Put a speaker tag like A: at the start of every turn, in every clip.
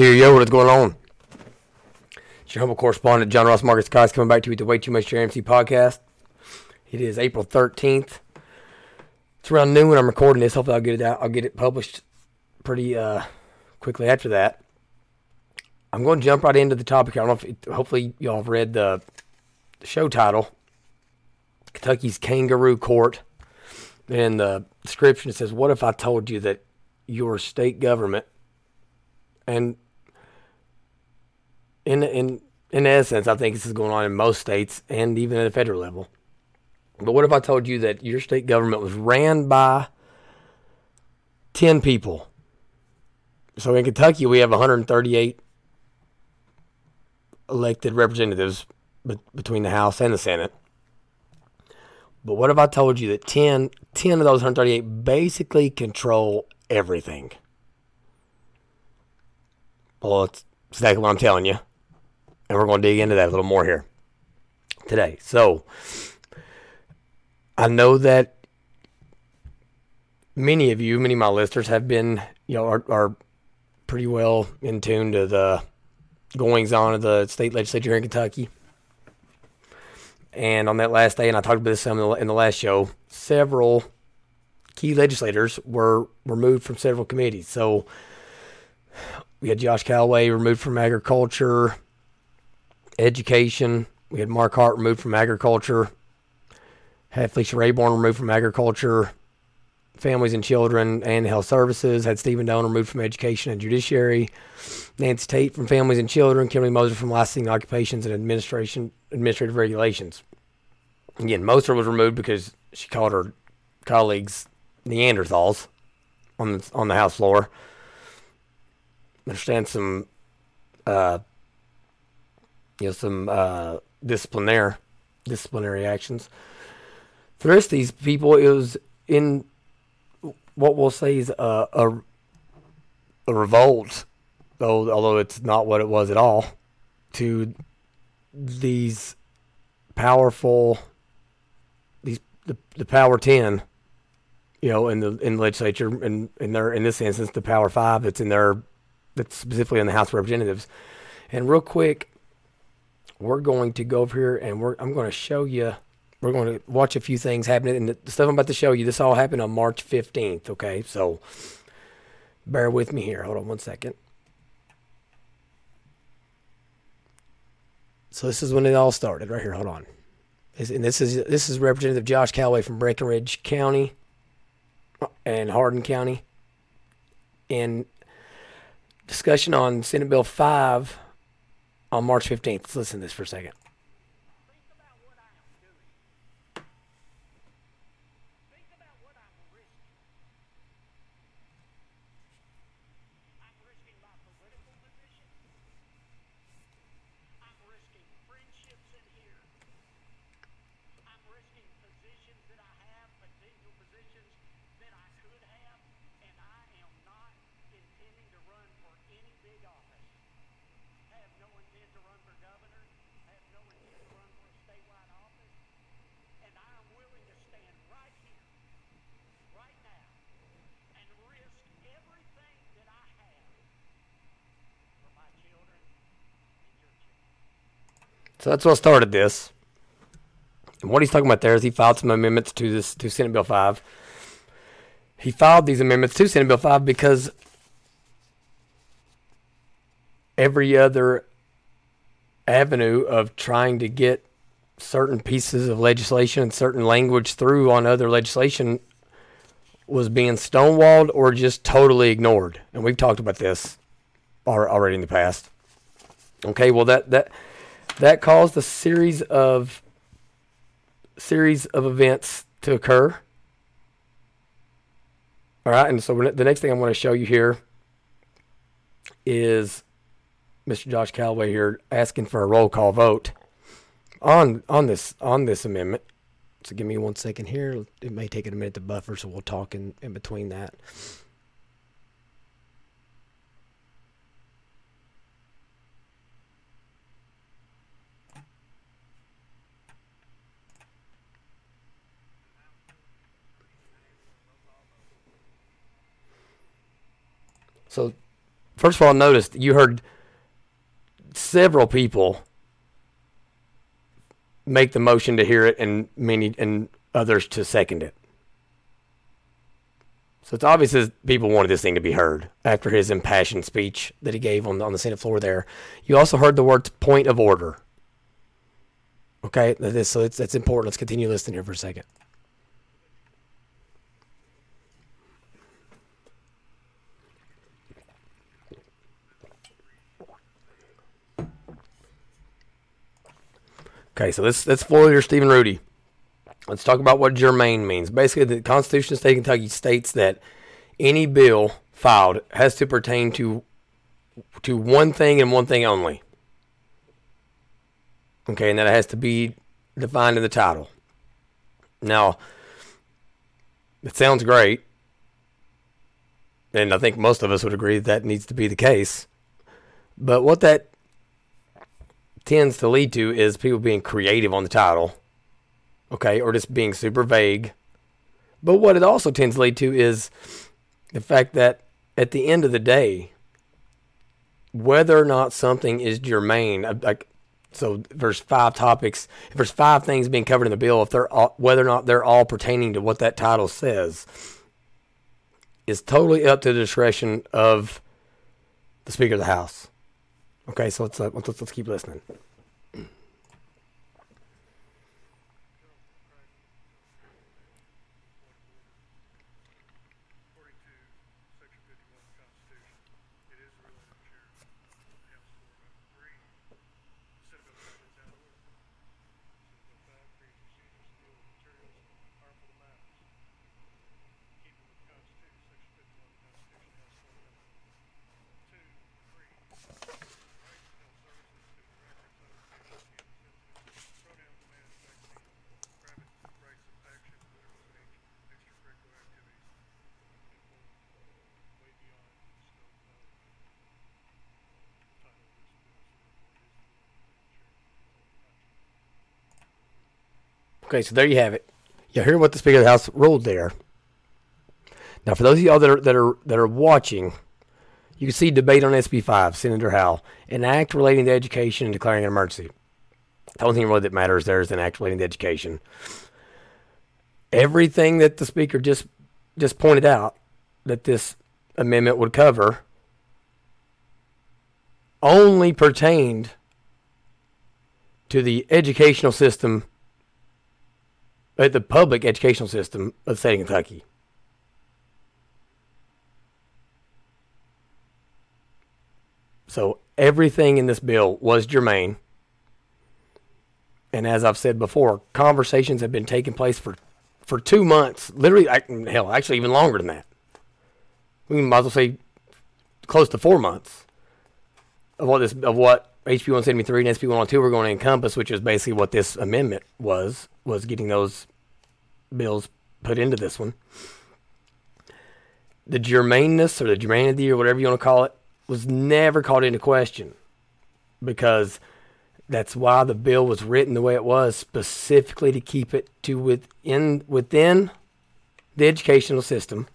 A: Yo, yo, what's going on? It's your humble correspondent, John Ross Marcus Cox, coming back to you with the Way Too Much JRMC podcast. It is April 13th. It's around noon when I'm recording this. Hopefully, I'll get it out. I'll get it published pretty uh, quickly after that. I'm going to jump right into the topic. I don't know if it, hopefully y'all have read the, show title Kentucky's Kangaroo Court. In the description, says, What if I told you that your state government and in in in essence, I think this is going on in most states and even at a federal level. But what if I told you that your state government was ran by ten people? So in Kentucky, we have 138 elected representatives between the House and the Senate. But what if I told you that 10, 10 of those 138 basically control everything? Well, it's exactly what I'm telling you. And we're going to dig into that a little more here today. So, I know that many of you, many of my listeners have been, you know, are, are pretty well in tune to the goings on of the state legislature in Kentucky. And on that last day, and I talked about this in the, in the last show, several key legislators were removed from several committees. So, we had Josh Calloway removed from agriculture, education. We had Mark Hart removed from agriculture. Had Felicia Rabourn removed from agriculture, families and children, and health services. Had Steven Doan removed from education and judiciary. Nancy Tate from families and children. Kimberly Moser from licensing occupations and administration administrative regulations. Again, Moser was removed because she called her colleagues Neanderthals on the on the House floor understand some, uh, you know, some uh, disciplinary disciplinary actions. For the rest of these people, it was in what we'll say is a, a, a revolt, though although it's not what it was at all, to these powerful these the, the power ten, you know, in the in the legislature and in their in this instance the power five that's in their that's specifically in the House of Representatives. And real quick, we're going to go over here and we're I'm going to show you. We're going to watch a few things happening, and the stuff I'm about to show you. This all happened on March 15th. Okay, so bear with me here. Hold on one second. So this is when it all started, right here. Hold on. And this is this is Representative Josh Calloway from Breckinridge County uh, and Hardin County, and discussion on Senate Bill 5 on March 15th. Let's listen to this for a second. So that's what started this. And what he's talking about there is he filed some amendments to this to Senate Bill five. He filed these amendments to Senate Bill five because every other avenue of trying to get certain pieces of legislation and certain language through on other legislation was being stonewalled or just totally ignored. And we've talked about this already in the past. Okay, well that that that caused a series of series of events to occur. All right, and so the next thing I want to show you here is Mr. Josh Calloway here asking for a roll call vote on on this on this amendment. So give me one second here. It may take it a minute to buffer, so we'll talk in, in between that. So first of all, notice you heard several people make the motion to hear it, and many and others to second it. So it's obvious that people wanted this thing to be heard after his impassioned speech that he gave on the, on the Senate floor there. You also heard the words point of order. Okay, so it's, that's important. Let's continue listening here for a second. Okay, so let's let's your Steven Rudy. Let's talk about what germane means. Basically, the Constitution of the State of Kentucky states that any bill filed has to pertain to to one thing and one thing only. Okay, and that has to be defined in the title. Now, it sounds great, and I think most of us would agree that, that needs to be the case. But what that tends to lead to is people being creative on the title okay, or just being super vague. But what it also tends to lead to is the fact that at the end of the day, whether or not something is germane, uh, like so there's five topics, if there's five things being covered in the bill, if they're all, whether or not they're all pertaining to what that title says, is totally up to the discretion of the Speaker of the House. Okay, so let's uh, let's, let's keep listening. Okay, so there you have it. You hear what the Speaker of the House ruled there. Now, for those of y'all that are that are that are watching, you can see debate on SB five, Senator Howell, an act relating to education and declaring an emergency. The only thing really that matters there is an act relating to education. Everything that the speaker just just pointed out that this amendment would cover only pertained to the educational system at the public educational system of state of Kentucky. So everything in this bill was germane. And as I've said before, conversations have been taking place for, for two months, literally, hell, actually even longer than that. We might as well say close to four months of what this of what HB 173 and SB 102 were going to encompass, which is basically what this amendment was was getting those bills put into this one. The germaneness or the germanity or whatever you want to call it was never called into question because that's why the bill was written the way it was specifically to keep it to within within the educational system.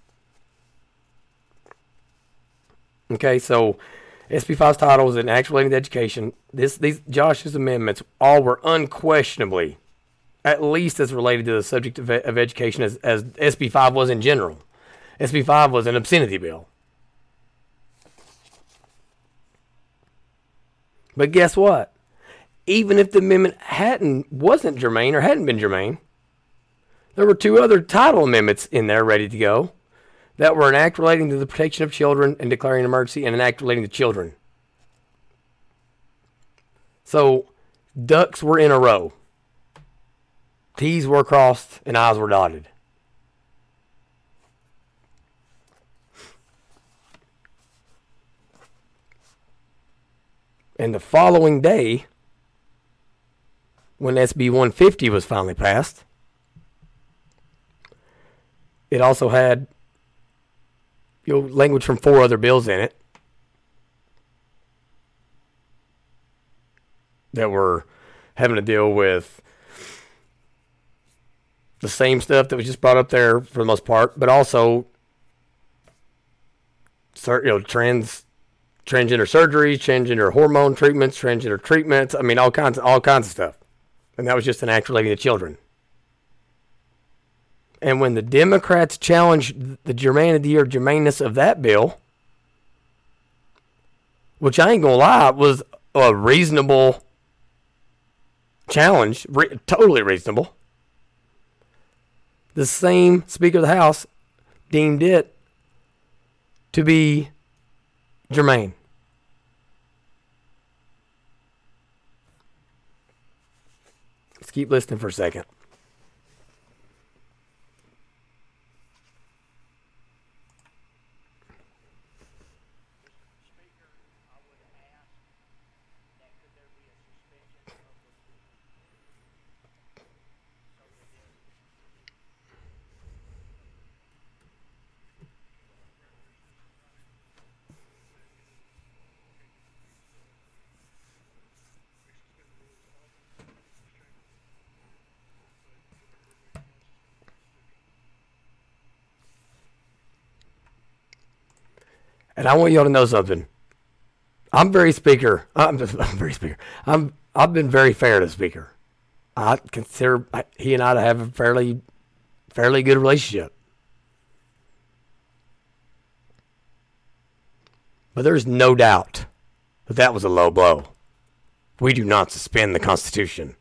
A: Okay, so SB 5's title was an act relating to education. This these Josh's amendments all were unquestionably at least as related to the subject of, of education as, as SB 5 was in general. SB 5 was an obscenity bill. But guess what? Even if the amendment hadn't wasn't germane or hadn't been germane, there were two other title amendments in there ready to go that were an act relating to the protection of children and declaring an emergency and an act relating to children. So ducks were in a row. T's were crossed and I's were dotted. And the following day, when SB 150 was finally passed, it also had you know, language from four other bills in it that were having to deal with the same stuff that was just brought up there for the most part, but also you know trans transgender surgery, transgender hormone treatments, transgender treatments. I mean, all kinds, all kinds of stuff. And that was just an act relating to children. And when the Democrats challenged the germanity or germaneness of that bill, which I ain't gonna lie, was a reasonable challenge, re- totally reasonable. The same Speaker of the House deemed it to be germane. Let's keep listening for a second. And I want y'all to know something. I'm very speaker. I'm, I'm very speaker. I'm I've been very fair to speaker. I consider he and I have a fairly fairly good relationship. But there's no doubt that that was a low blow. We do not suspend the Constitution.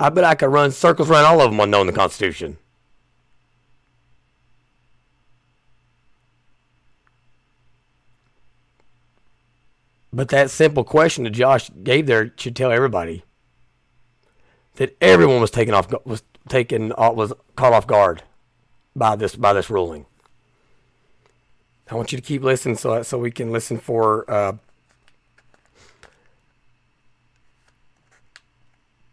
A: I bet I could run circles around all of them on knowing the Constitution. But that simple question that Josh gave there should tell everybody that everyone was taken off was taken was caught off guard by this by this ruling. I want you to keep listening so so we can listen for uh,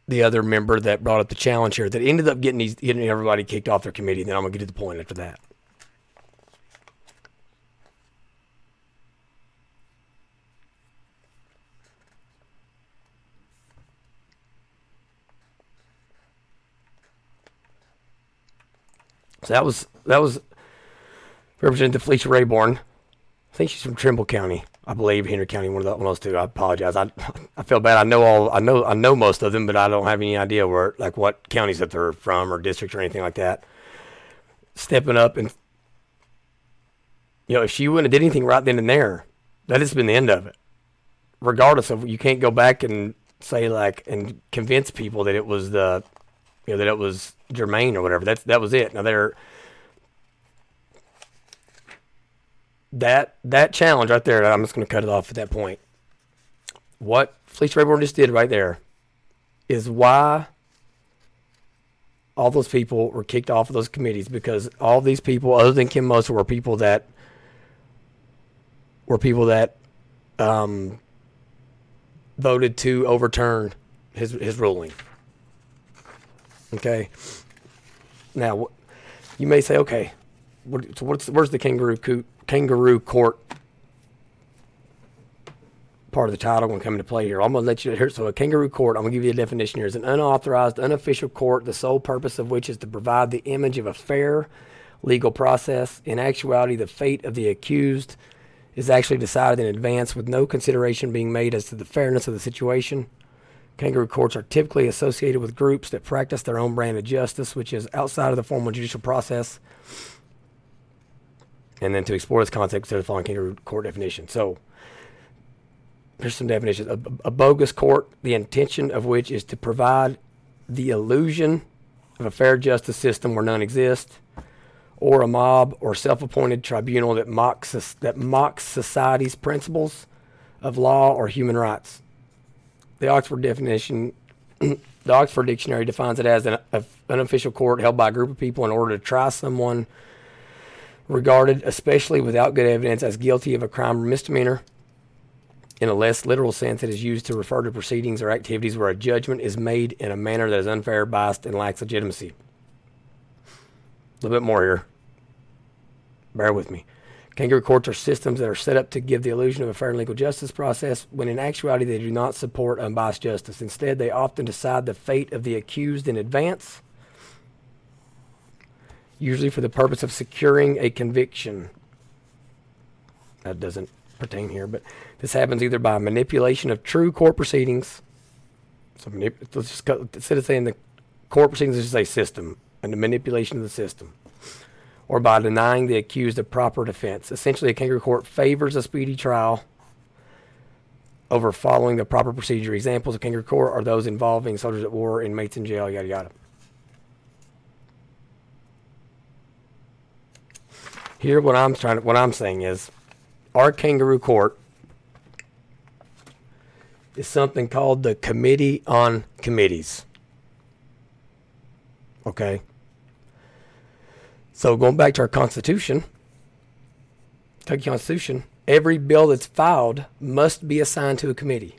A: the other member that brought up the challenge here that ended up getting these getting everybody kicked off their committee. Then I'm gonna get to the point after that. So that was that was Representative Felicia Rabourn. I think she's from Trimble County, I believe, Henry County, one of, the, one of those two. I apologize. I I feel bad. I know all I know I know most of them, but I don't have any idea where like what counties that they're from or districts or anything like that. Stepping up and you know, if she wouldn't have did anything right then and there, that has been the end of it. Regardless of you can't go back and say like and convince people that it was the you know that it was Germane or whatever. That's that was it. Now they're that that challenge right there. I'm just going to cut it off at that point. What Felicia Rabourn just did right there is why all those people were kicked off of those committees because all these people, other than Kim Moser, were people that were people that um, voted to overturn his his ruling. Okay. Now, you may say, okay, what, so what's where's the kangaroo coot, kangaroo court part of the title going to come into play here? I'm going to let you hear. So, a kangaroo court, I'm going to give you a definition here, is an unauthorized, unofficial court, the sole purpose of which is to provide the image of a fair legal process. In actuality, the fate of the accused is actually decided in advance with no consideration being made as to the fairness of the situation. Kangaroo courts are typically associated with groups that practice their own brand of justice, which is outside of the formal judicial process. And then to explore this concept, consider the following kangaroo court definition. So, there's some definitions. A, a bogus court, the intention of which is to provide the illusion of a fair justice system where none exists, or a mob or self-appointed tribunal that mocks that mocks society's principles of law or human rights. The Oxford definition, the Oxford Dictionary defines it as an unofficial court held by a group of people in order to try someone regarded, especially without good evidence, as guilty of a crime or misdemeanor. In a less literal sense, it is used to refer to proceedings or activities where a judgment is made in a manner that is unfair, biased, and lacks legitimacy. A little bit more here. Bear with me. Kangaroo courts are systems that are set up to give the illusion of a fair and legal justice process, when in actuality they do not support unbiased justice. Instead, they often decide the fate of the accused in advance, usually for the purpose of securing a conviction. that doesn't pertain here, but this happens either by manipulation of true court proceedings. So manip- let's just instead of saying the court proceedings, just say system and the manipulation of the system, or by denying the accused a proper defense. Essentially, a kangaroo court favors a speedy trial over following the proper procedure. Examples of kangaroo court are those involving soldiers at war, inmates in jail, yada yada. Here, what I'm trying to, what I'm saying is, our kangaroo court is something called the Committee on Committees. Okay. So going back to our Constitution, Kentucky Constitution, every bill that's filed must be assigned to a committee.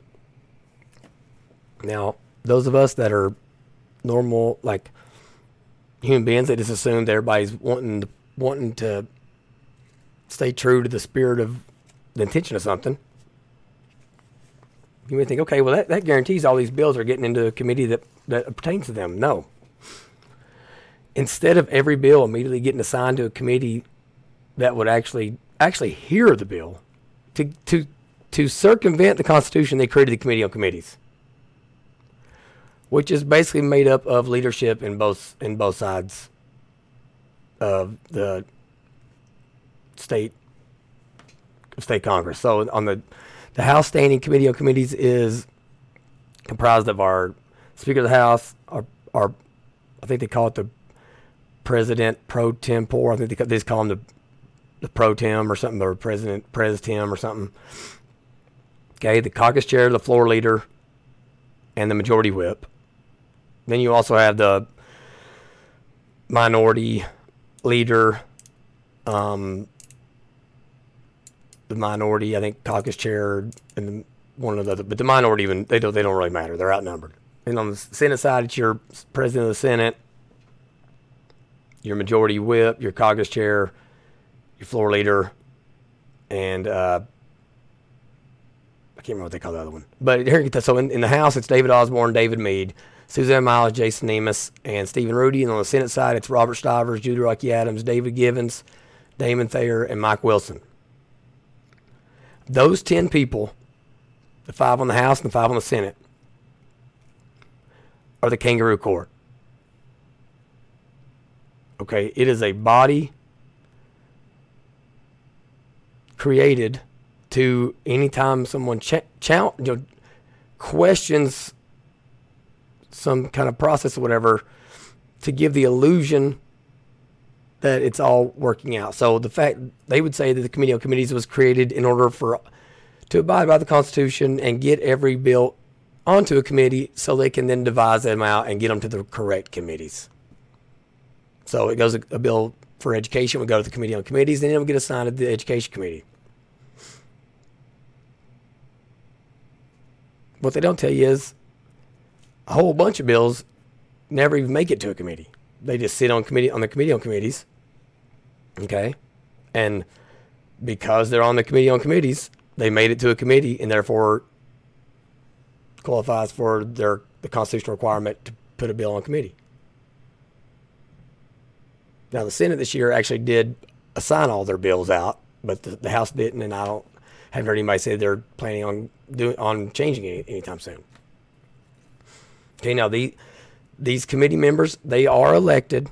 A: Now, those of us that are normal, like human beings, they just assume that everybody's wanting to, wanting to stay true to the spirit of the intention of something. You may think, okay, well, that, that guarantees all these bills are getting into a committee that, that pertains to them. No. Instead of every bill immediately getting assigned to a committee that would actually actually hear the bill, to to to circumvent the Constitution, they created the Committee on Committees, which is basically made up of leadership in both in both sides of the state state Congress. So on the the House Standing Committee on Committees is comprised of our Speaker of the House, our our I think they call it the President pro tempore. I think they, they just call him the the pro tem or something, or President pres tem or something. Okay, the caucus chair, the floor leader, and the majority whip. Then you also have the minority leader, um, the minority, I think caucus chair, and one of the other, but the minority even they don't they don't really matter. They're outnumbered. And on the Senate side, it's your president of the Senate, your majority whip, your caucus chair, your floor leader, and uh, I can't remember what they call the other one. But here, so in, in the House, it's David Osborne, David Meade, Suzanne Miles, Jason Nemes, and Steven Rudy. And on the Senate side, it's Robert Stivers, Julie Raque Adams, David Givens, Damon Thayer, and Mike Wilson. Those 10 people, the five on the House and the five on the Senate, are the kangaroo court. Okay, it is a body created to anytime someone cha- you know, questions some kind of process or whatever to give the illusion that it's all working out. So the fact they would say that the committee on committees was created in order for to abide by the Constitution and get every bill onto a committee so they can then devise them out and get them to the correct committees. So it goes a, a bill for education would go to the committee on committees, then it would get assigned to the education committee. What they don't tell you is a whole bunch of bills never even make it to a committee. They just sit on committee on the committee on committees. Okay? And because they're on the committee on committees, they made it to a committee and therefore qualifies for their the constitutional requirement to put a bill on committee. Now the Senate this year actually did assign all their bills out, but the, the House didn't, and I don't haven't heard anybody say they're planning on doing on changing it anytime soon. Okay, now the these committee members they are elected.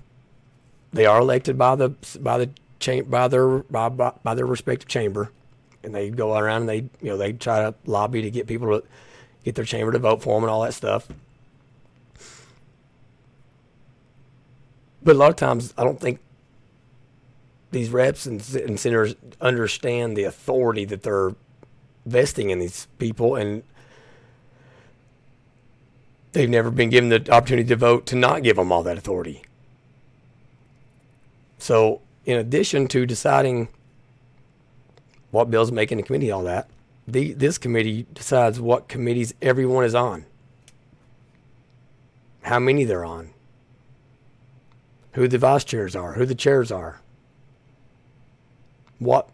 A: They are elected by the by the cha- by their by, by, by their respective chamber, and they go around and they you know they try to lobby to get people to get their chamber to vote for them and all that stuff. But a lot of times, I don't think these reps and, and senators understand the authority that they're vesting in these people, and they've never been given the opportunity to vote to not give them all that authority. So, in addition to deciding what bills make in the committee, all that, the, this committee decides what committees everyone is on, how many they're on, who the vice chairs are, who the chairs are, what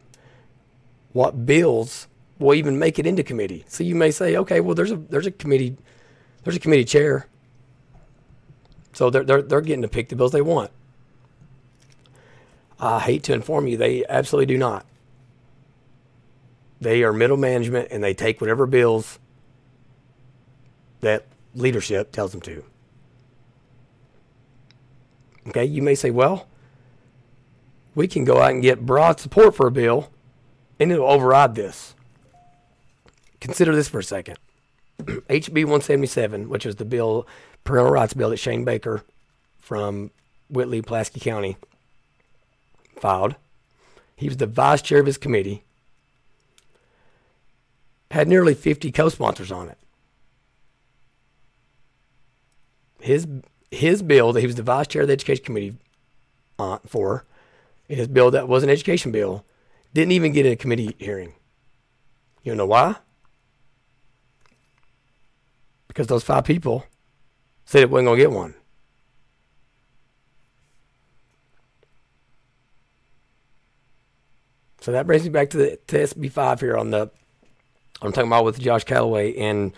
A: what bills will even make it into committee. So you may say, okay, well, there's a there's a committee there's a committee chair, so they're they're they're getting to pick the bills they want. I hate to inform you, they absolutely do not. They are middle management and they take whatever bills that leadership tells them to. Okay, you may say, well, we can go out and get broad support for a bill and it'll override this. Consider this for a second. HB 177, which is the bill, parental rights bill that Shane Baker from Whitley, Pulaski County filed. He was the vice chair of his committee. Had nearly 50 co-sponsors on it. His his bill that he was the vice chair of the education committee on, for, and his bill that was an education bill, didn't even get a committee hearing. You know why? Because those five people said it wasn't going to get one. So that brings me back to the to SB5 here on the I'm talking about with Josh Calloway and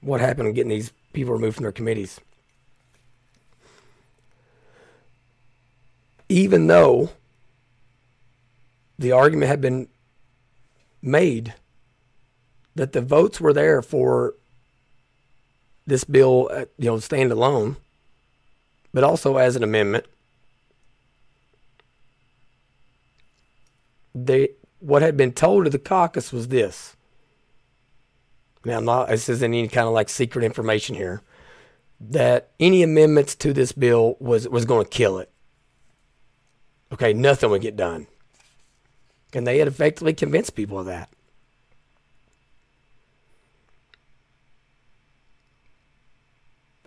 A: what happened in getting these people removed from their committees. Even though the argument had been made that the votes were there for this bill, uh, you know, stand alone, but also as an amendment. they what had been told to the caucus was this. Now, I'm not this isn't any kind of like secret information here. That any amendments to this bill was was going to kill it. Okay, nothing would get done, and they had effectively convinced people of that.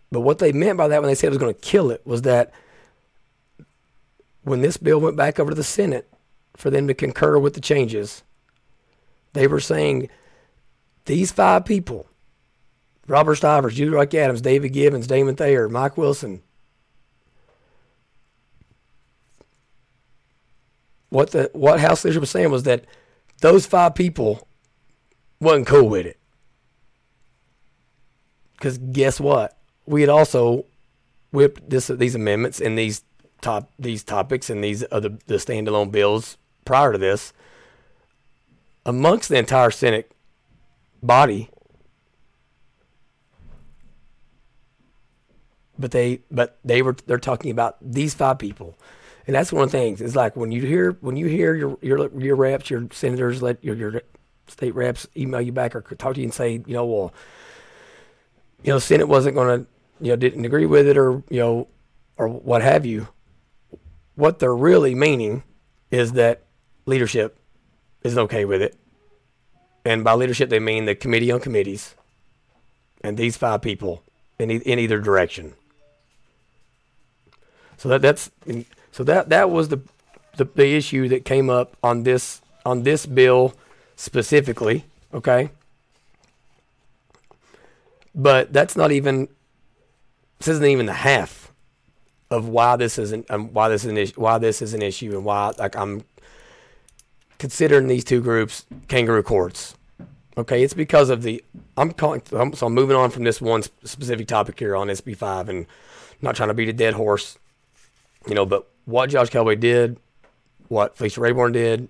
A: But what they meant by that when they said it was going to kill it was that when this bill went back over to the Senate, for them to concur with the changes. They were saying these five people Robert Stivers, Julie Raque Adams, David Givens, Damon Thayer, Mike Wilson. What the what House leadership was saying was that those five people wasn't cool with it. Because guess what? We had also whipped this these amendments and these top these topics and these other the standalone bills prior to this, amongst the entire Senate body, but they but they were they're talking about these five people, and that's one of the things. It's like when you hear when you hear your your your reps, your senators, let your your state reps email you back or talk to you and say, you know, well, you know, Senate wasn't going to, you know, didn't agree with it or you know, or what have you. What they're really meaning is that leadership isn't okay with it. And by leadership, they mean the committee on committees and these five people in, e- in either direction. So that that's so that that was the, the the issue that came up on this on this bill specifically. Okay, but that's not even this isn't even the half of why this isn't um, why this is an issue, why this is an issue and why like I'm considering these two groups kangaroo courts. Okay, it's because of the I'm calling so I'm moving on from this one specific topic here on SB5 and not trying to beat a dead horse, you know, but what Josh Calloway did, what Felicia Rabourn did,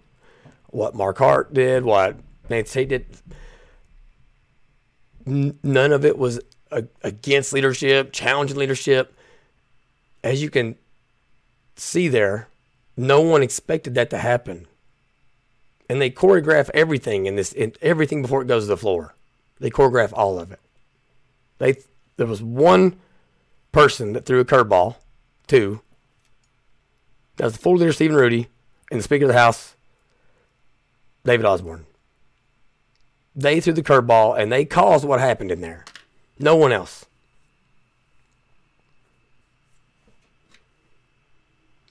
A: what Mark Hart did, what Nancy Tate did, n- none of it was a, against leadership, challenging leadership. As you can see there, no one expected that to happen and they choreograph everything in this in everything before it goes to the floor. They choreograph all of it. They there was one person that threw a curveball, two. That was the full leader Steven Rudy and the Speaker of the House, David Osborne. They threw the curveball and they caused what happened in there. No one else.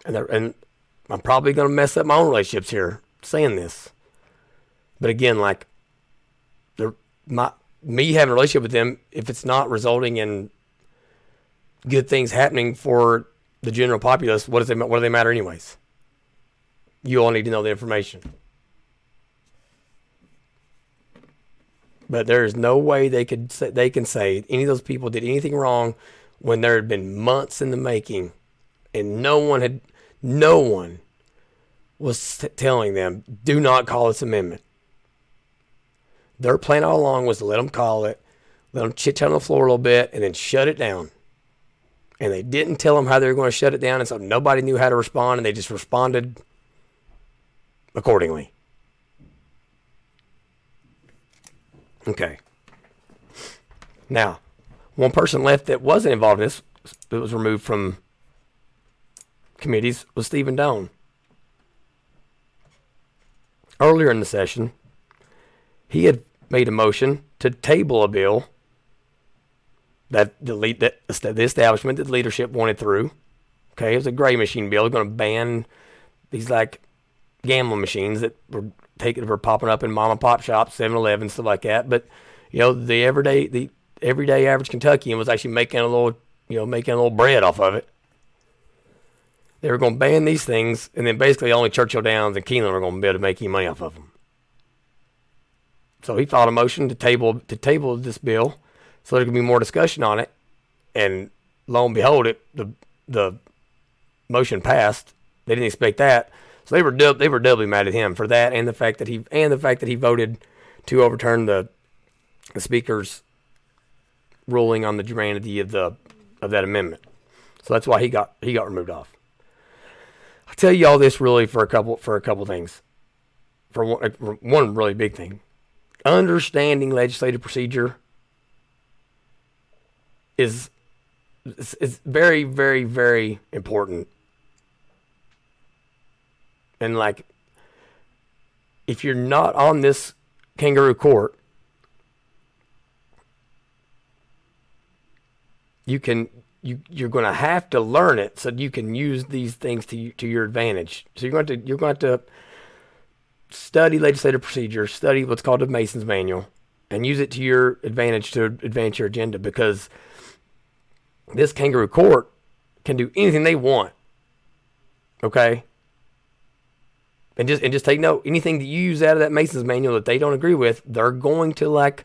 A: And, and I'm probably going to mess up my own relationships here saying this. But again, like my me having a relationship with them, if it's not resulting in good things happening for the general populace, what do they matter anyways? You all need to know the information. But there is no way they could say, they can say any of those people did anything wrong when there had been months in the making, and no one had no one was t- telling them, do not call this amendment. Their plan all along was to let them call it, let them chit chat on the floor a little bit, and then shut it down. And they didn't tell them how they were going to shut it down, and so nobody knew how to respond, and they just responded accordingly. Okay. Now, one person left that wasn't involved in this, that was removed from committees, was Steven Doan. Earlier in the session, he had made a motion to table a bill that the lead, that the establishment, that the leadership wanted through. Okay, it was a gray machine bill. going to ban these like gambling machines that were taking were popping up in mom and pop shops, 7-Eleven, stuff like that. But you know, the everyday the everyday average Kentuckian was actually making a little you know making a little bread off of it. They were going to ban these things, and then basically only Churchill Downs and Keeneland were going to be able to make any money off of them. So he filed a motion to table to table this bill, so there could be more discussion on it. And lo and behold, it the the motion passed. They didn't expect that, so they were they were doubly mad at him for that, and the fact that he and the fact that he voted to overturn the the speaker's ruling on the humanity of the of that amendment. So that's why he got he got removed off. I'll tell you all this really for a couple for a couple things. For one, uh, one really big thing, understanding legislative procedure is is very very very important. And like, if you're not on this kangaroo court, you can you you're going to have to learn it so you can use these things to to your advantage. So you're going to you're going to study legislative procedure, study what's called the Mason's Manual, and use it to your advantage to advance your agenda because this kangaroo court can do anything they want. Okay? And just and just take note, anything that you use out of that Mason's manual that they don't agree with, they're going to like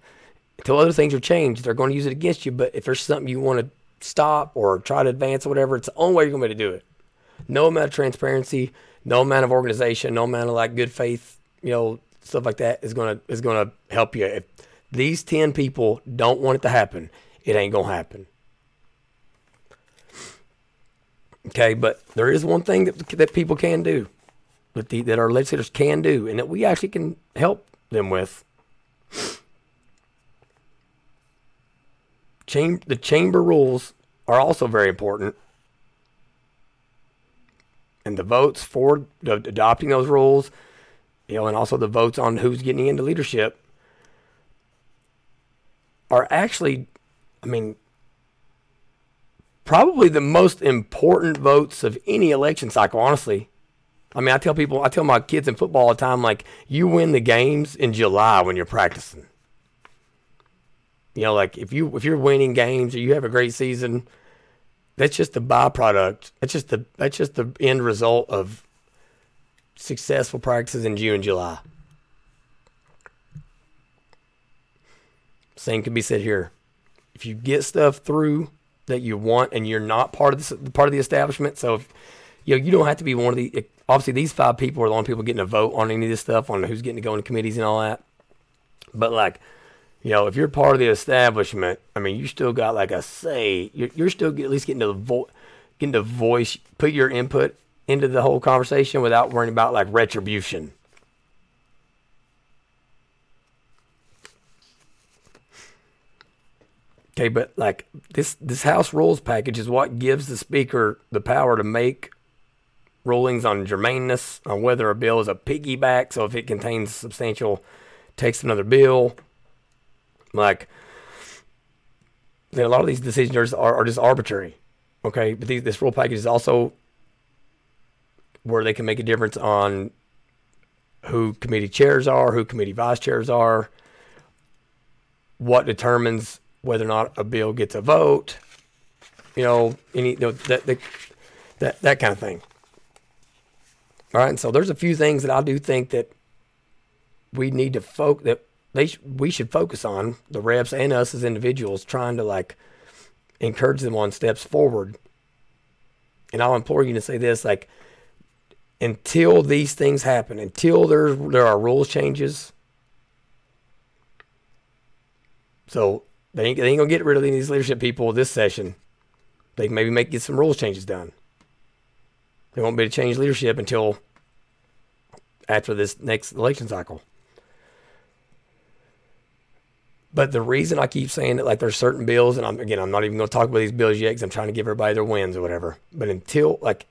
A: until other things are changed, they're going to use it against you. But if there's something you want to stop or try to advance or whatever, it's the only way you're going to be able to do it. No amount of transparency, no amount of organization, no amount of like good faith, you know, stuff like that is gonna is gonna help you. If these ten people don't want it to happen, it ain't gonna happen. Okay, but there is one thing that that people can do, that the, that our legislators can do, and that we actually can help them with. Cham- the chamber rules are also very important. And the votes for adopting those rules, you know, and also the votes on who's getting into leadership are actually, I mean, probably the most important votes of any election cycle, honestly. I mean, I tell people, I tell my kids in football all the time, like, you win the games in July when you're practicing. You know, like if you if you're winning games or you have a great season, that's just the byproduct. That's just the that's just the end result of successful practices in June and July. Same can be said here. If you get stuff through that you want and you're not part of the part of the establishment, so if, you know you don't have to be one of the. Obviously, these five people are the only people getting a vote on any of this stuff, on who's getting to go into committees and all that. But like you know, if you're part of the establishment, I mean, you still got like a say. You're, you're still at least getting to vo- getting to voice, put your input into the whole conversation without worrying about like retribution. Okay, but like this this House rules package is what gives the speaker the power to make rulings on germaneness, on whether a bill is a piggyback, so if it contains substantial text another bill, like, a lot of these decisions are, are just arbitrary. Okay, but these, this rule package is also where they can make a difference on who committee chairs are, who committee vice chairs are, what determines whether or not a bill gets a vote, you know, any you know, that, that that that kind of thing. All right, and so there's a few things that I do think that we need to focus that they sh- we should focus on the reps and us as individuals trying to like encourage them on steps forward. And I'll implore you to say this like until these things happen, until there there are rules changes, So they ain't, they ain't gonna get rid of any of these leadership people this session. They can maybe make get some rules changes done. They won't be to change leadership until after this next election cycle. But the reason I keep saying that, like, there's certain bills, and I'm again, I'm not even going to talk about these bills yet because I'm trying to give everybody their wins or whatever. But until like,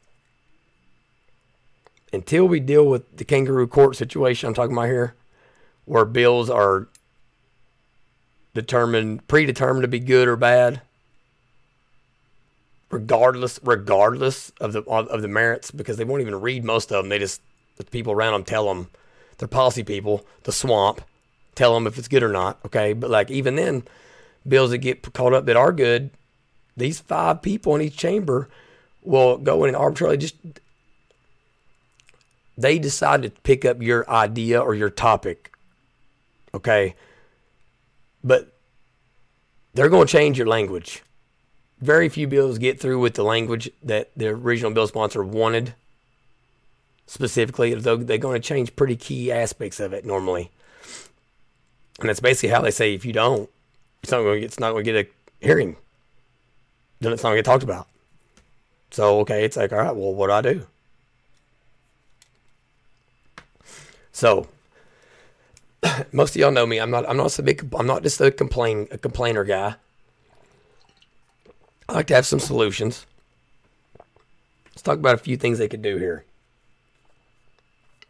A: until we deal with the kangaroo court situation I'm talking about here, where bills are determined, predetermined to be good or bad, regardless, regardless of the of the merits, because they won't even read most of them. They just the people around them tell them, they're policy people, the swamp tell them if it's good or not. Okay, but like even then, bills that get caught up that are good, these five people in each chamber will go in and arbitrarily just they decide to pick up your idea or your topic. Okay, but they're going to change your language. Very few bills get through with the language that the original bill sponsor wanted specifically, though they're going to change pretty key aspects of it normally. And that's basically how they say if you don't, it's not going to, it's not going to get a hearing. Then it's not going to get talked about. So, okay, it's like, all right, well, what do I do? So, most of y'all know me. I'm not. I'm not so big. I'm not just a complain a complainer guy. I like to have some solutions. Let's talk about a few things they could do here.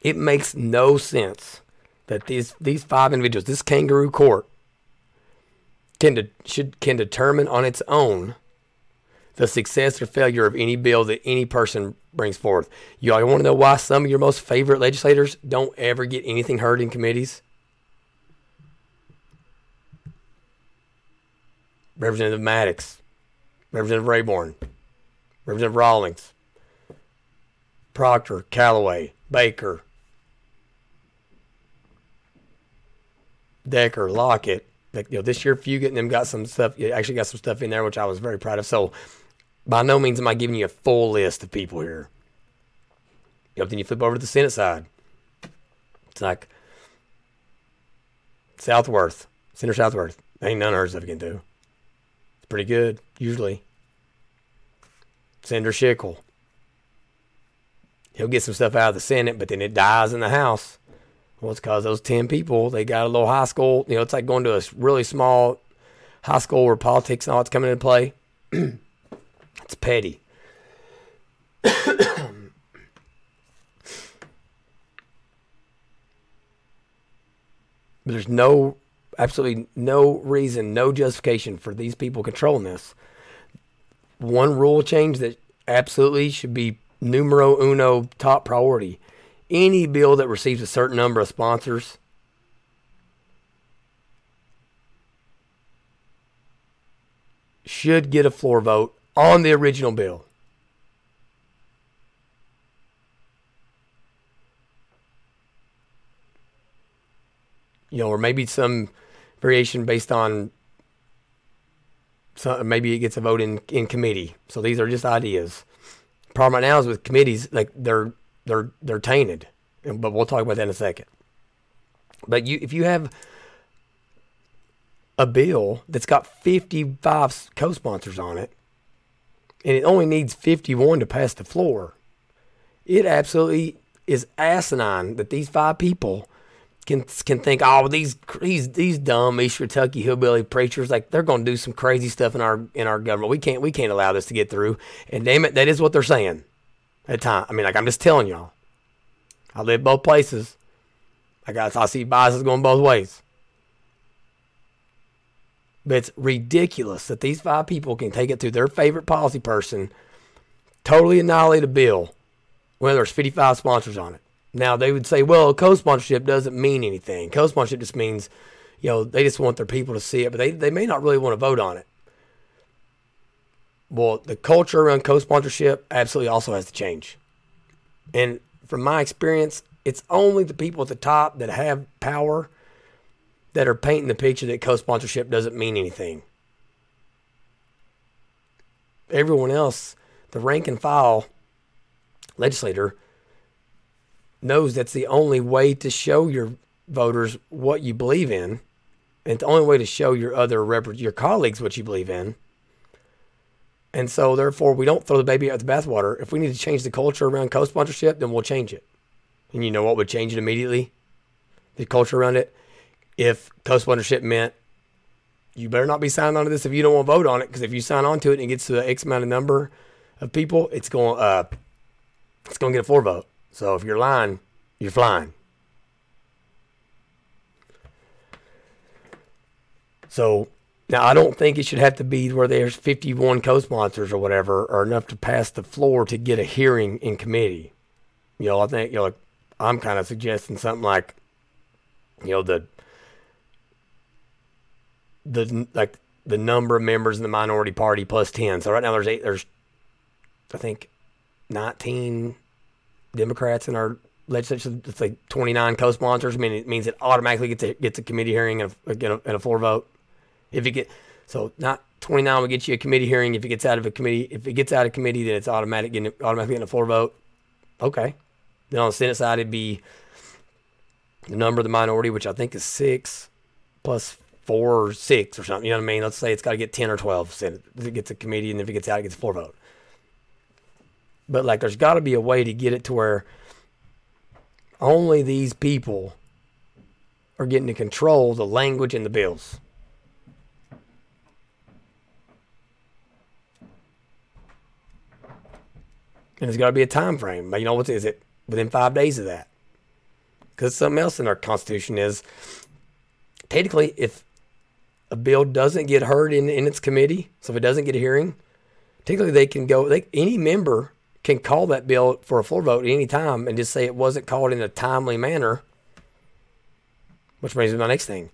A: It makes no sense that these these five individuals, this kangaroo court, can de- should can determine on its own the success or failure of any bill that any person brings forth. You all want to know why some of your most favorite legislators don't ever get anything heard in committees? Representative Maddox, Representative Rabourn, Representative Rawlings, Proctor, Calloway, Baker, Decker, Lockett. you know, this year Fugate and them got some stuff. You actually got some stuff in there, which I was very proud of. So, by no means am I giving you a full list of people here. You know, then you flip over to the Senate side. It's like Southworth, Senator Southworth. Ain't none of her stuff can do. Pretty good, usually. Senator Schickel. He'll get some stuff out of the Senate, but then it dies in the House. Well, it's because those 10 people, they got a little high school. You know, it's like going to a really small high school where politics and all it's coming into play. it's petty. there's no, absolutely no reason, no justification for these people controlling this. One rule change that absolutely should be numero uno top priority any bill that receives a certain number of sponsors should get a floor vote on the original bill. You know, or maybe some variation based on maybe it gets a vote in, in committee. So these are just ideas. Problem right now is with committees, like they're they're they're tainted. But we'll talk about that in a second. But you if you have a bill that's got 55 co-sponsors on it and it only needs 51 to pass the floor, it absolutely is asinine that these five people can can think, oh, these these these dumb East Kentucky hillbilly preachers, like they're going to do some crazy stuff in our in our government. We can't we can't allow this to get through. And damn it, that is what they're saying at time. I mean, like I'm just telling y'all. I live both places. I got I see biases going both ways. But it's ridiculous that these five people can take it to their favorite policy person, totally annihilate a bill when there's 55 sponsors on it. Now they would say, well, co-sponsorship doesn't mean anything. Co-sponsorship just means, you know, they just want their people to see it, but they, they may not really want to vote on it. Well, the culture around co-sponsorship absolutely also has to change. And from my experience, it's only the people at the top that have power that are painting the picture that co-sponsorship doesn't mean anything. Everyone else, the rank and file legislator, knows that's the only way to show your voters what you believe in And the only way to show your other rep- your colleagues what you believe in. And so, therefore, we don't throw the baby out the bathwater. If we need to change the culture around co-sponsorship, then we'll change it. And you know what would change it immediately? The culture around it. If co-sponsorship meant you better not be signing on to this if you don't want to vote on it, because if you sign on to it and it gets to the X amount of number of people, it's going uh, it's going to get a four vote. So if you're lying, you're flying. So now I don't think it should have to be where there's 51 co-sponsors or whatever, or enough to pass the floor to get a hearing in committee. You know, I think you know I'm kind of suggesting something like, you know, the the like the number of members in the minority party plus 10. So right now there's eight. There's I think 19 Democrats in our legislature. It's like 29 co-sponsors. I mean, it means it automatically gets a, gets a committee hearing and a, and a, floor vote. If it get so not 29 will get you a committee hearing. If it gets out of a committee, if it gets out of committee, then it's automatic getting automatically getting a floor vote. Okay. Then on the Senate side, it'd be the number of the minority, which I think is six, plus four or six or something. You know what I mean? Let's say it's got to get 10 or 12 Senate. If it gets a committee, and if it gets out, it gets a floor vote. But like, there's got to be a way to get it to where only these people are getting to control the language and the bills. And there's got to be a time frame. You know, what is it? Within five days of that. Because something else in our Constitution is technically, if a bill doesn't get heard in, in its committee, so if it doesn't get a hearing, technically they can go, they, any member can call that bill for a floor vote any time and just say it wasn't called in a timely manner. Which brings me to my next thing.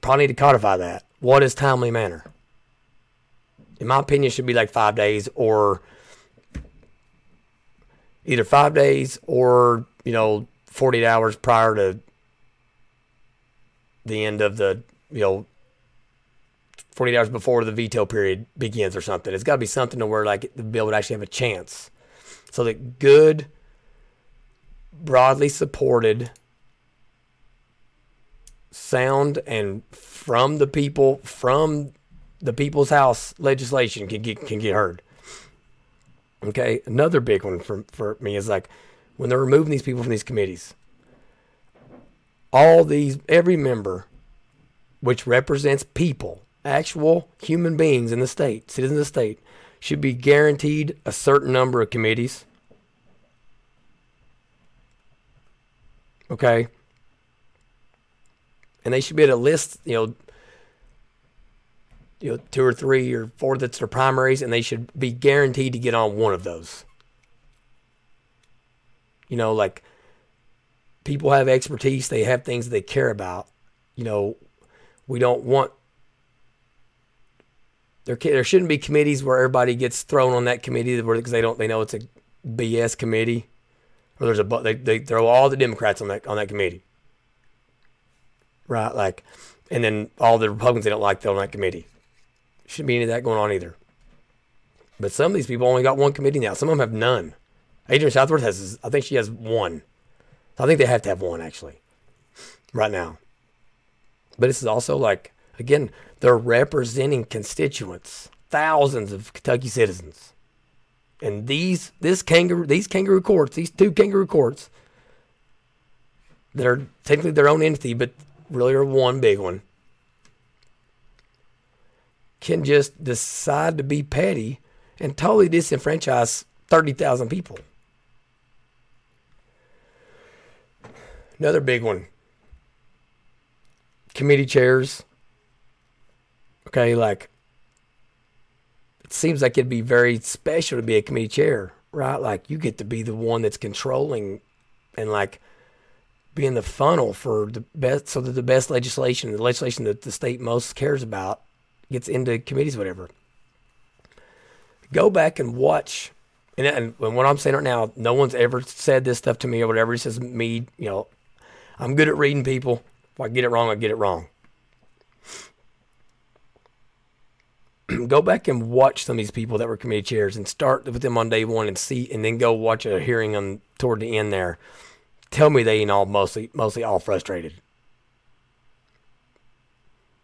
A: Probably need to codify that. What is timely manner? In my opinion, should be like five days or either five days or, you know, 48 hours prior to the end of the, you know, 48 hours before the veto period begins or something. It's got to be something to where like the bill would actually have a chance. So that good, broadly supported, sound and from the people, from the people's house legislation can get can get heard. Okay, another big one for for me is like when they're removing these people from these committees. All these every member which represents people actual human beings in the state, citizens of the state, should be guaranteed a certain number of committees. Okay? And they should be able to list, you know, you know, two or three or four that's their primaries, and they should be guaranteed to get on one of those. You know, like people have expertise, they have things they care about. You know, we don't want there there shouldn't be committees where everybody gets thrown on that committee because they don't they know it's a BS committee, or there's a they they throw all the Democrats on that on that committee, right? Like, and then all the Republicans they don't like throw on that committee. Shouldn't be any of that going on either. But some of these people only got one committee now. Some of them have none. Adrienne Southworth has, I think she has one. I think they have to have one actually, right now. But this is also like again they're representing constituents, thousands of Kentucky citizens. And these this kangaroo these kangaroo courts, these two kangaroo courts that are technically their own entity, but really are one big one, can just decide to be petty and totally disenfranchise 30,000 people. Another big one committee chairs Okay, like it seems like it'd be very special to be a committee chair, right? Like you get to be the one that's controlling and like being the funnel for the best, so that the best legislation, the legislation that the state most cares about, gets into committees, whatever. Go back and watch. And, and what I'm saying right now, no one's ever said this stuff to me or whatever. It says me, you know, I'm good at reading people. If I get it wrong, I get it wrong. go back and watch some of these people that were committee chairs and start with them on day one and see, and then go watch a hearing on toward the end there. Tell me they ain't all mostly mostly all frustrated.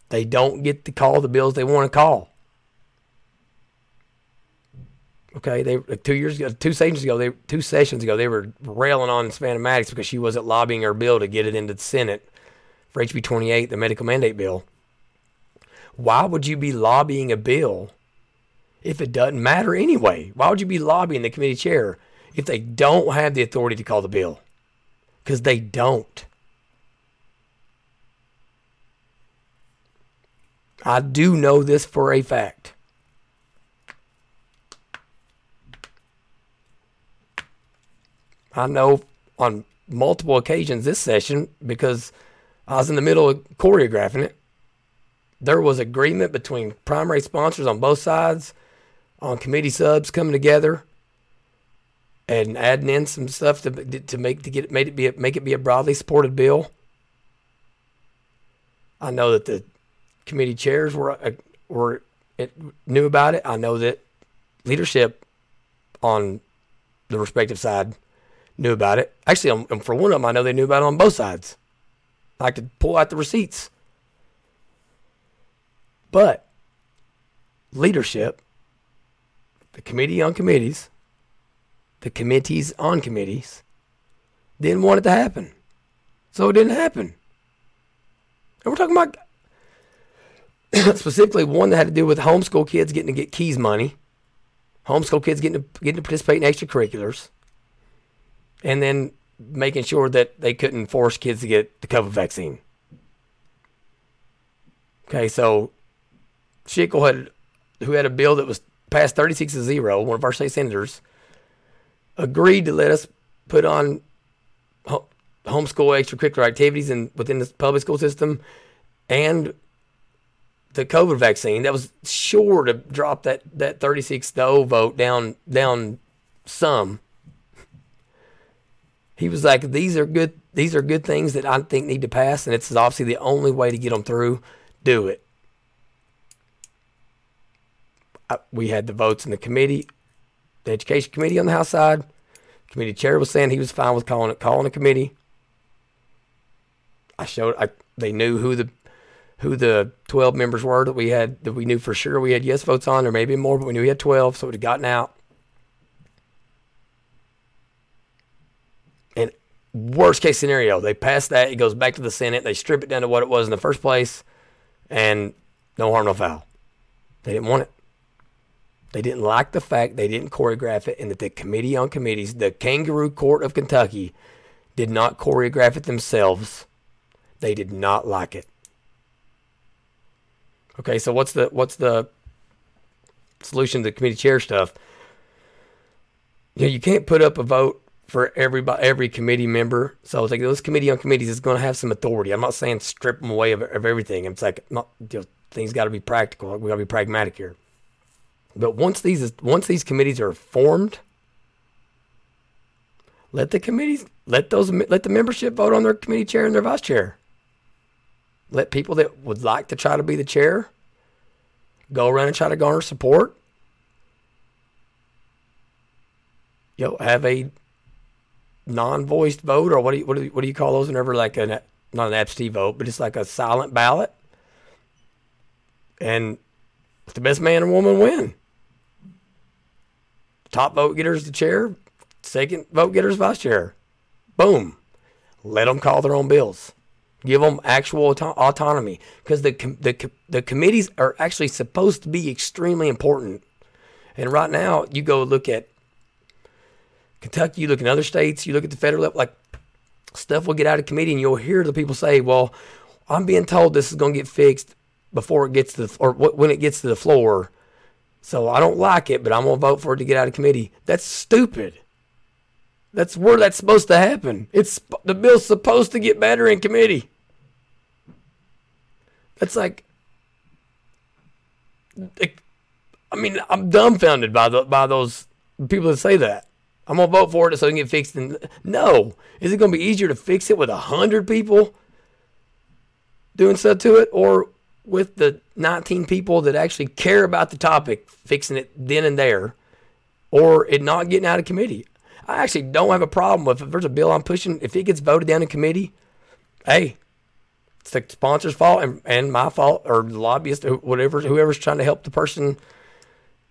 A: They don't get to call the bills they want to call. Okay, they like two years ago, two sessions ago, they two sessions ago, they were railing on Savannah Maddox because she wasn't lobbying her bill to get it into the Senate for HB 28, the medical mandate bill. Why would you be lobbying a bill if it doesn't matter anyway? Why would you be lobbying the committee chair if they don't have the authority to call the bill? Because they don't. I do know this for a fact. I know on multiple occasions this session because I was in the middle of choreographing it. There was agreement between primary sponsors on both sides on committee subs coming together and adding in some stuff to to make to get it, made it be a, make it be a broadly supported bill. I know that the committee chairs were uh, were it, knew about it. I know that leadership on the respective side knew about it. Actually, um, for one of them, I know they knew about it on both sides. I could pull out the receipts. But leadership, the committee on committees, the committees on committees, didn't want it to happen. So it didn't happen. And we're talking about specifically one that had to do with homeschool kids getting to get KEES money, homeschool kids getting to, getting to participate in extracurriculars and then making sure that they couldn't force kids to get the COVID vaccine. Okay, so Schickel had, who had a bill that was passed 36 to 0, one of our state senators, agreed to let us put on homeschool extracurricular activities in, within the public school system and the COVID vaccine. That was sure to drop that, that 36 to 0 vote down, down some he was like, "These are good. These are good things that I think need to pass, and it's obviously the only way to get them through. Do it." We had the votes in the committee, the education committee on the House side. Committee chair was saying he was fine with calling it calling a committee. I showed I they knew who the who the 12 members were that we had that we knew for sure we had yes votes on or maybe more but we knew we had 12 so it had gotten out And worst case scenario, they pass that, it goes back to the Senate, they strip it down to what it was in the first place, and no harm, no foul. They didn't want it. They didn't like the fact they didn't choreograph it, and that the Committee on Committees, the Kangaroo Court of Kentucky, did not choreograph it themselves. They did not like it. Okay, so what's the what's the solution to the committee chair stuff? You know, you can't put up a vote for everybody, every committee member. So it's like those committee on committees is going to have some authority. I'm not saying strip them away of, of everything. It's like not, you know, things got to be practical. We got to be pragmatic here. But once these once these committees are formed, let the committees let those let the membership vote on their committee chair and their vice chair. Let people that would like to try to be the chair go around and try to garner support. You know, have a non-voiced vote, or what do you what do you, what do you call those? Whenever like a not an absentee vote, but it's like a silent ballot, and the best man and woman win. Top vote getters the chair, second vote getters vice chair. Boom. Let them call their own bills. Give them actual auto- autonomy because the com- the com- the committees are actually supposed to be extremely important. And right now, you go look at Kentucky, you look in other states, you look at the federal level, like stuff will get out of committee, and you'll hear the people say, "Well, I'm being told this is going to get fixed before it gets to the or when it gets to the floor." So I don't like it, but I'm gonna vote for it to get out of committee. That's stupid. That's where that's supposed to happen. It's the bill's supposed to get better in committee. That's like, I mean, I'm dumbfounded by the by those people that say that. I'm gonna vote for it so it can get fixed. And no, is it gonna be easier to fix it with a hundred people doing stuff to it, or with the 19 people that actually care about the topic fixing it then and there, or it not getting out of committee? I actually don't have a problem with if there's a bill I'm pushing. If it gets voted down in committee, hey, it's the sponsor's fault and, and my fault or the lobbyist or whatever whoever's trying to help the person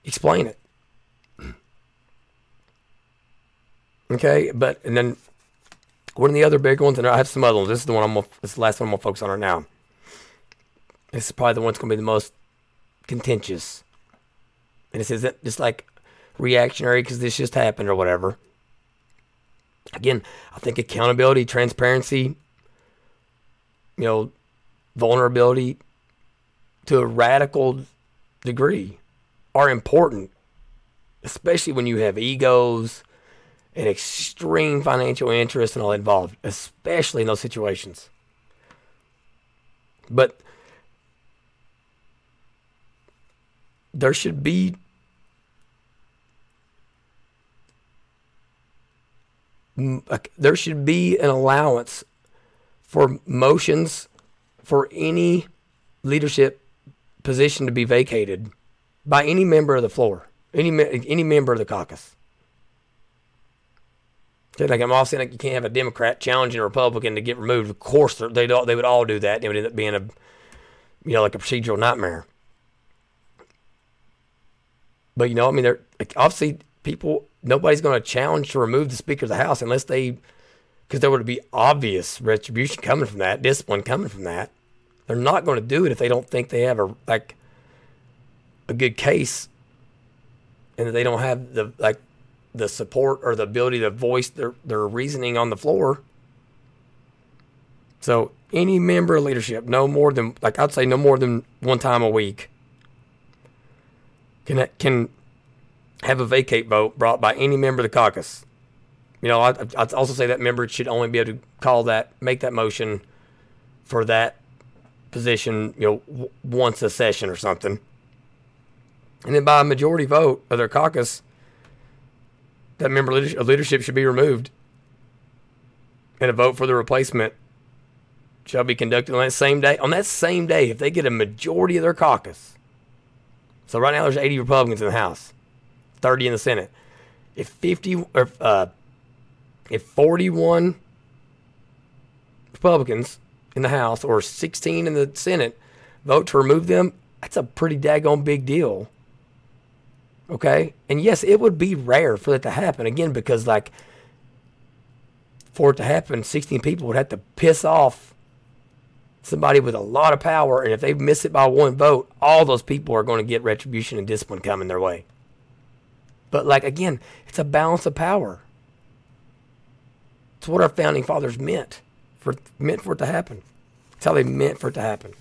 A: explain it. Okay, but and then one of the other big ones, and I have some other ones. This is the one I'm. Gonna, this is the last one I'm gonna focus on right now. This is probably the one that's gonna be the most contentious, and this isn't just like reactionary because this just happened or whatever. Again, I think accountability, transparency, you know, vulnerability to a radical degree are important, especially when you have egos and extreme financial interests and all involved, especially in those situations. But there should be there should be an allowance for motions for any leadership position to be vacated by any member of the floor, any any member of the caucus. Like I'm all saying, like you can't have a Democrat challenging a Republican to get removed. Of course, they they would all do that. It would end up being a, you know, like a procedural nightmare. But you know, I mean, they're like, obviously people. Nobody's going to challenge to remove the Speaker of the House unless they, because there would be obvious retribution coming from that, discipline coming from that. They're not going to do it if they don't think they have a like a good case, and that they don't have the like the support or the ability to voice their, their reasoning on the floor. So any member of leadership, no more than like I'd say no more than one time a week, can can have a vacate vote brought by any member of the caucus. You know, I, I'd also say that member should only be able to call that, make that motion for that position, you know, w- once a session or something. And then by a majority vote of their caucus, that member of uh, leadership should be removed, and a vote for the replacement shall be conducted on that same day. On that same day, if they get a majority of their caucus, so right now there's 80 Republicans in the House, 30 in the Senate. If 50 or uh, if 41 Republicans in the House or 16 in the Senate vote to remove them, that's a pretty daggone big deal. Okay. And yes, it would be rare for that to happen again because, like, for it to happen, 16 people would have to piss off somebody with a lot of power. And if they miss it by one vote, all those people are going to get retribution and discipline coming their way. But, like, again, it's a balance of power. It's what our founding fathers meant for meant for it to happen. It's how they meant for it to happen.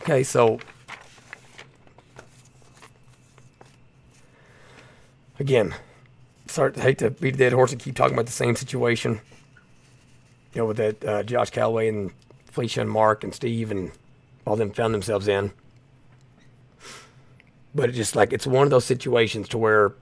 A: Okay, so again, start hate to beat a dead horse and keep talking about the same situation. You know, with that uh, Josh Calloway and Felicia and Mark and Steve and all them found themselves in. But it's just like it's one of those situations to where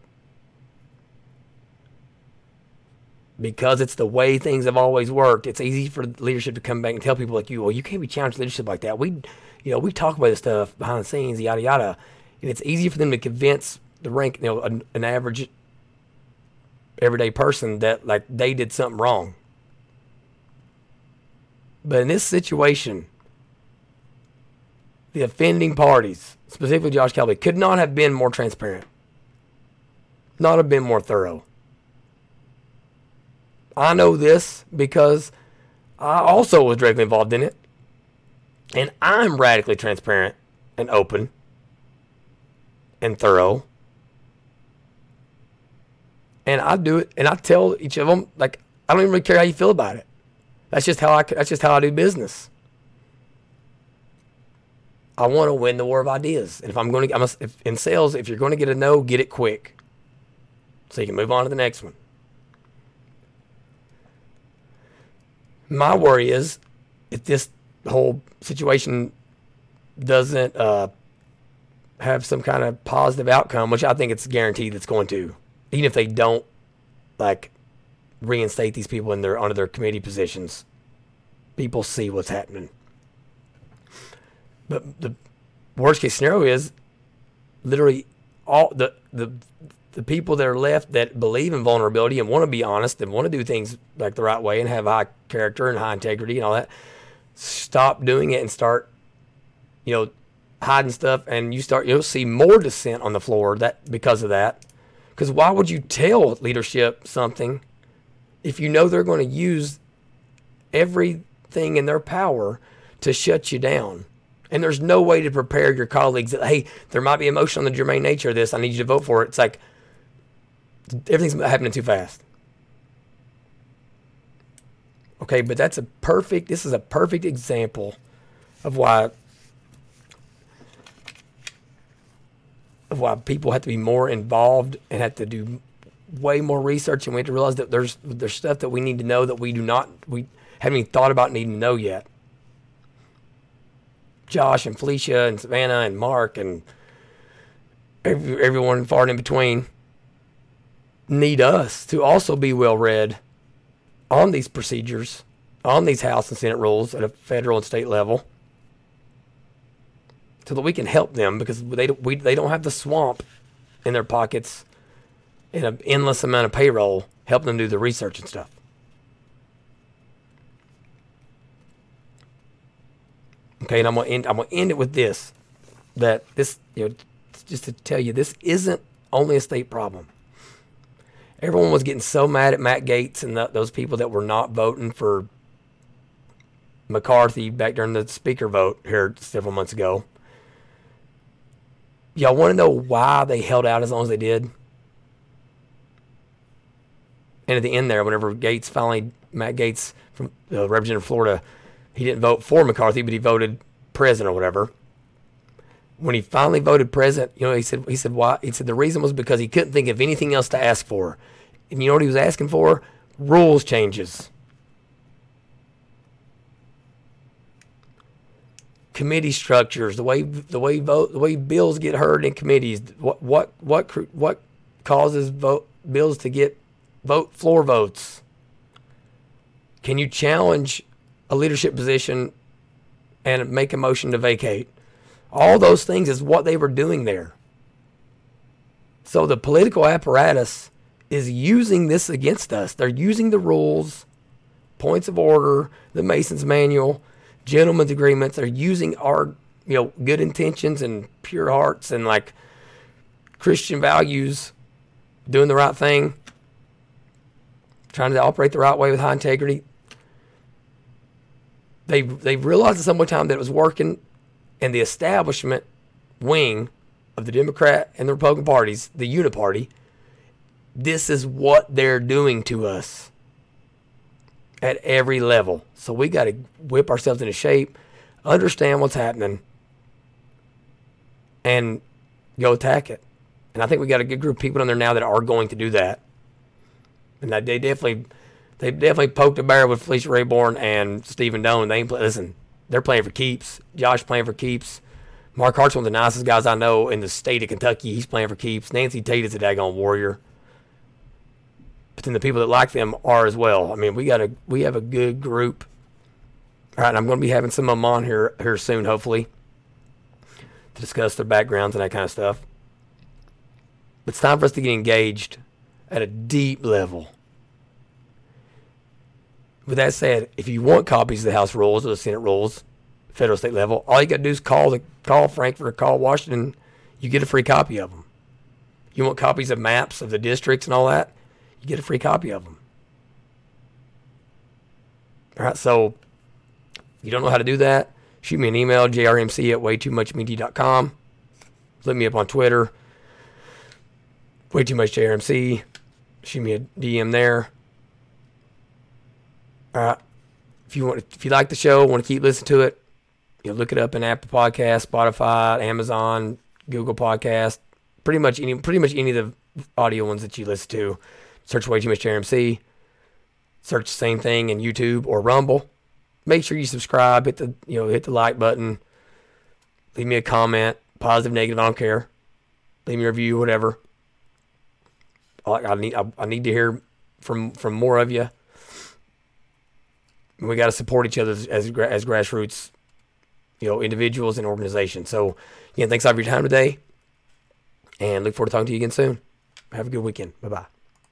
A: because it's the way things have always worked, it's easy for leadership to come back and tell people like you, well, you can't be challenged leadership like that. We you know, we talk about this stuff behind the scenes, yada yada, and it's easy for them to convince the rank, you know, an, an average everyday person that like they did something wrong. But in this situation, the offending parties, specifically Josh Calloway, could not have been more transparent, not have been more thorough. I know this because I also was directly involved in it. And I'm radically transparent and open and thorough. And I do it, and I tell each of them like I don't even really care how you feel about it. That's just how I. That's just how I do business. I want to win the war of ideas, and if I'm going to, I must. If, in sales, if you're going to get a no, get it quick, so you can move on to the next one. My worry is if this whole situation doesn't uh, have some kind of positive outcome, which I think it's guaranteed it's going to, even if they don't like reinstate these people in their under their committee positions, people see what's happening. But the worst case scenario is literally all the the the people that are left that believe in vulnerability and want to be honest and want to do things like the right way and have high character and high integrity and all that, stop doing it and start, you know, hiding stuff. And you start, you'll see more dissent on the floor that because of that. Because why would you tell leadership something if you know they're going to use everything in their power to shut you down? And there's no way to prepare your colleagues that, hey, there might be emotion on the germane nature of this. I need you to vote for it. It's like everything's happening too fast. Okay, but that's a perfect, this is a perfect example of why of why people have to be more involved and have to do way more research and we have to realize that there's there's stuff that we need to know that we do not we haven't even thought about needing to know yet. Josh and Felicia and Savannah and Mark and every, everyone far and in between need us to also be well read on these procedures, on these House and Senate rules at a federal and state level, so that we can help them because they we, they don't have the swamp in their pockets and an endless amount of payroll helping them do the research and stuff. Okay, and I'm gonna end. I'm gonna end it with this: that this, you know, just to tell you, this isn't only a state problem. Everyone was getting so mad at Matt Gaetz and the, those people that were not voting for McCarthy back during the speaker vote here several months ago. Y'all want to know why they held out as long as they did? And at the end there, whenever Gaetz finally, Matt Gaetz from uh, Representative Florida, he didn't vote for McCarthy, but he voted president or whatever. When he finally voted president, you know, he said he said why? He said the reason was because he couldn't think of anything else to ask for. And you know what he was asking for? Rules changes. Committee structures, the way the way vote, the way bills get heard in committees. What what what what causes vote bills to get vote floor votes? Can you challenge a leadership position and make a motion to vacate. All those things is what they were doing there. So the political apparatus is using this against us. They're using the rules, points of order, the Mason's manual, gentlemen's agreements. They're using our, you know, good intentions and pure hearts and like Christian values, doing the right thing, trying to operate the right way with high integrity they they realized at some point time that it was working, and the establishment wing of the Democrat and the Republican parties, the Uniparty, this is what they're doing to us at every level. So we got to whip ourselves into shape, understand what's happening, and go attack it. And I think we got a good group of people in there now that are going to do that. And they definitely they definitely poked a bear with Felicia Rabourn and Steven Doan. They ain't play, listen. They're playing for keeps. Josh playing for keeps. Mark Hart's one of the nicest guys I know in the state of Kentucky. He's playing for keeps. Nancy Tate is a daggone warrior. But then the people that like them are as well. I mean, we got a we have a good group. All right, I'm going to be having some of them on here here soon, hopefully, to discuss their backgrounds and that kind of stuff. But it's time for us to get engaged at a deep level with that said, if you want copies of the House rules or the Senate rules, federal state level, all you got to do is call the call Frankfort or call Washington. You get a free copy of them. You want copies of maps of the districts and all that? You get a free copy of them. All right, so if you don't know how to do that, shoot me an email, jrmc at waytoomuchmedia.com. Look me up on Twitter, way too much jrmc. Shoot me a DM there. If you want, if you like the show, want to keep listening to it, you know, look it up in Apple Podcast, Spotify, Amazon, Google Podcast, pretty much any, pretty much any of the audio ones that you listen to. Search way too much JRMC. Search the same thing in YouTube or Rumble. Make sure you subscribe. Hit the you know hit the like button. Leave me a comment, positive, negative. I don't care. Leave me a review, whatever. I, I need I, I need to hear from from more of you we got to support each other as, as, as grassroots, you know, individuals and organizations. So, again, thanks all for your time today, and look forward to talking to you again soon. Have a good weekend. Bye bye.